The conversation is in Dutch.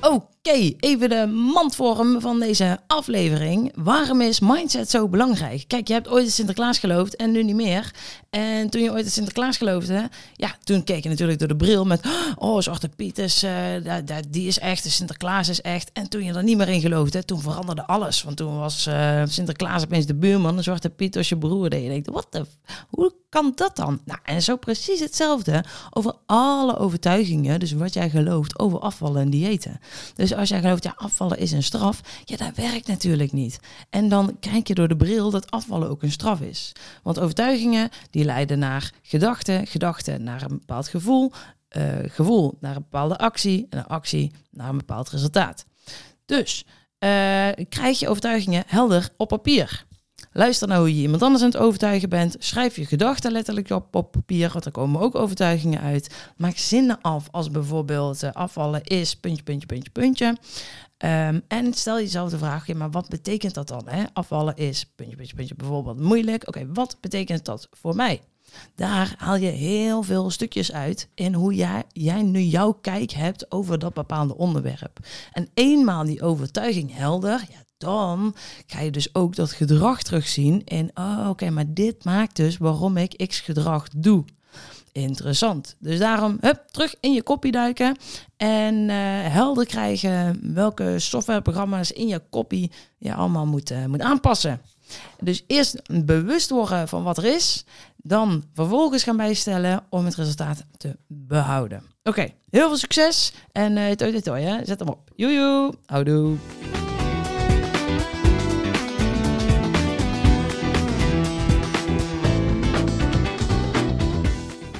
Oké, even de mandvorm van deze aflevering. Waarom is mindset zo belangrijk? Kijk, je hebt ooit in Sinterklaas geloofd en nu niet meer. En toen je ooit in Sinterklaas geloofde, ja, toen keek je natuurlijk door de bril met... Oh, Zwarte Piet is, uh, die is echt, de Sinterklaas is echt. En toen je er niet meer in geloofde, toen veranderde alles. Want toen was uh, Sinterklaas opeens de buurman, de Zwarte Piet was je broer. En je denkt, wat de... Hoe kan dat dan? Nou, en zo precies hetzelfde over alle overtuigingen. Dus wat jij gelooft over afvallen en diëten. Dus als jij gelooft, ja, afvallen is een straf. Ja, dat werkt natuurlijk niet. En dan kijk je door de bril dat afvallen ook een straf is. Want overtuigingen, die leiden naar gedachten. Gedachten naar een bepaald gevoel. Uh, gevoel naar een bepaalde actie. En een actie naar een bepaald resultaat. Dus uh, krijg je overtuigingen helder op papier. Luister naar hoe je iemand anders aan het overtuigen bent. Schrijf je gedachten letterlijk op, op papier, want er komen ook overtuigingen uit. Maak zinnen af als bijvoorbeeld uh, afvallen is puntje, puntje, puntje, puntje. Um, en stel jezelf de vraag, maar wat betekent dat dan? Hè? Afvallen is puntje, puntje, puntje bijvoorbeeld moeilijk. Oké, wat betekent dat voor mij? Daar haal je heel veel stukjes uit in hoe jij, jij nu jouw kijk hebt over dat bepaalde onderwerp. En eenmaal die overtuiging helder, ja, dan ga je dus ook dat gedrag terugzien. En oh, oké, maar dit maakt dus waarom ik X gedrag doe. Interessant. Dus daarom, hup, terug in je kopie duiken en uh, helder krijgen welke softwareprogramma's in je kopie je allemaal moet, uh, moet aanpassen. Dus eerst bewust worden van wat er is, dan vervolgens gaan bijstellen om het resultaat te behouden. Oké, heel veel succes en uh, toi toi, hè. zet hem op. Joejoe, houdoe.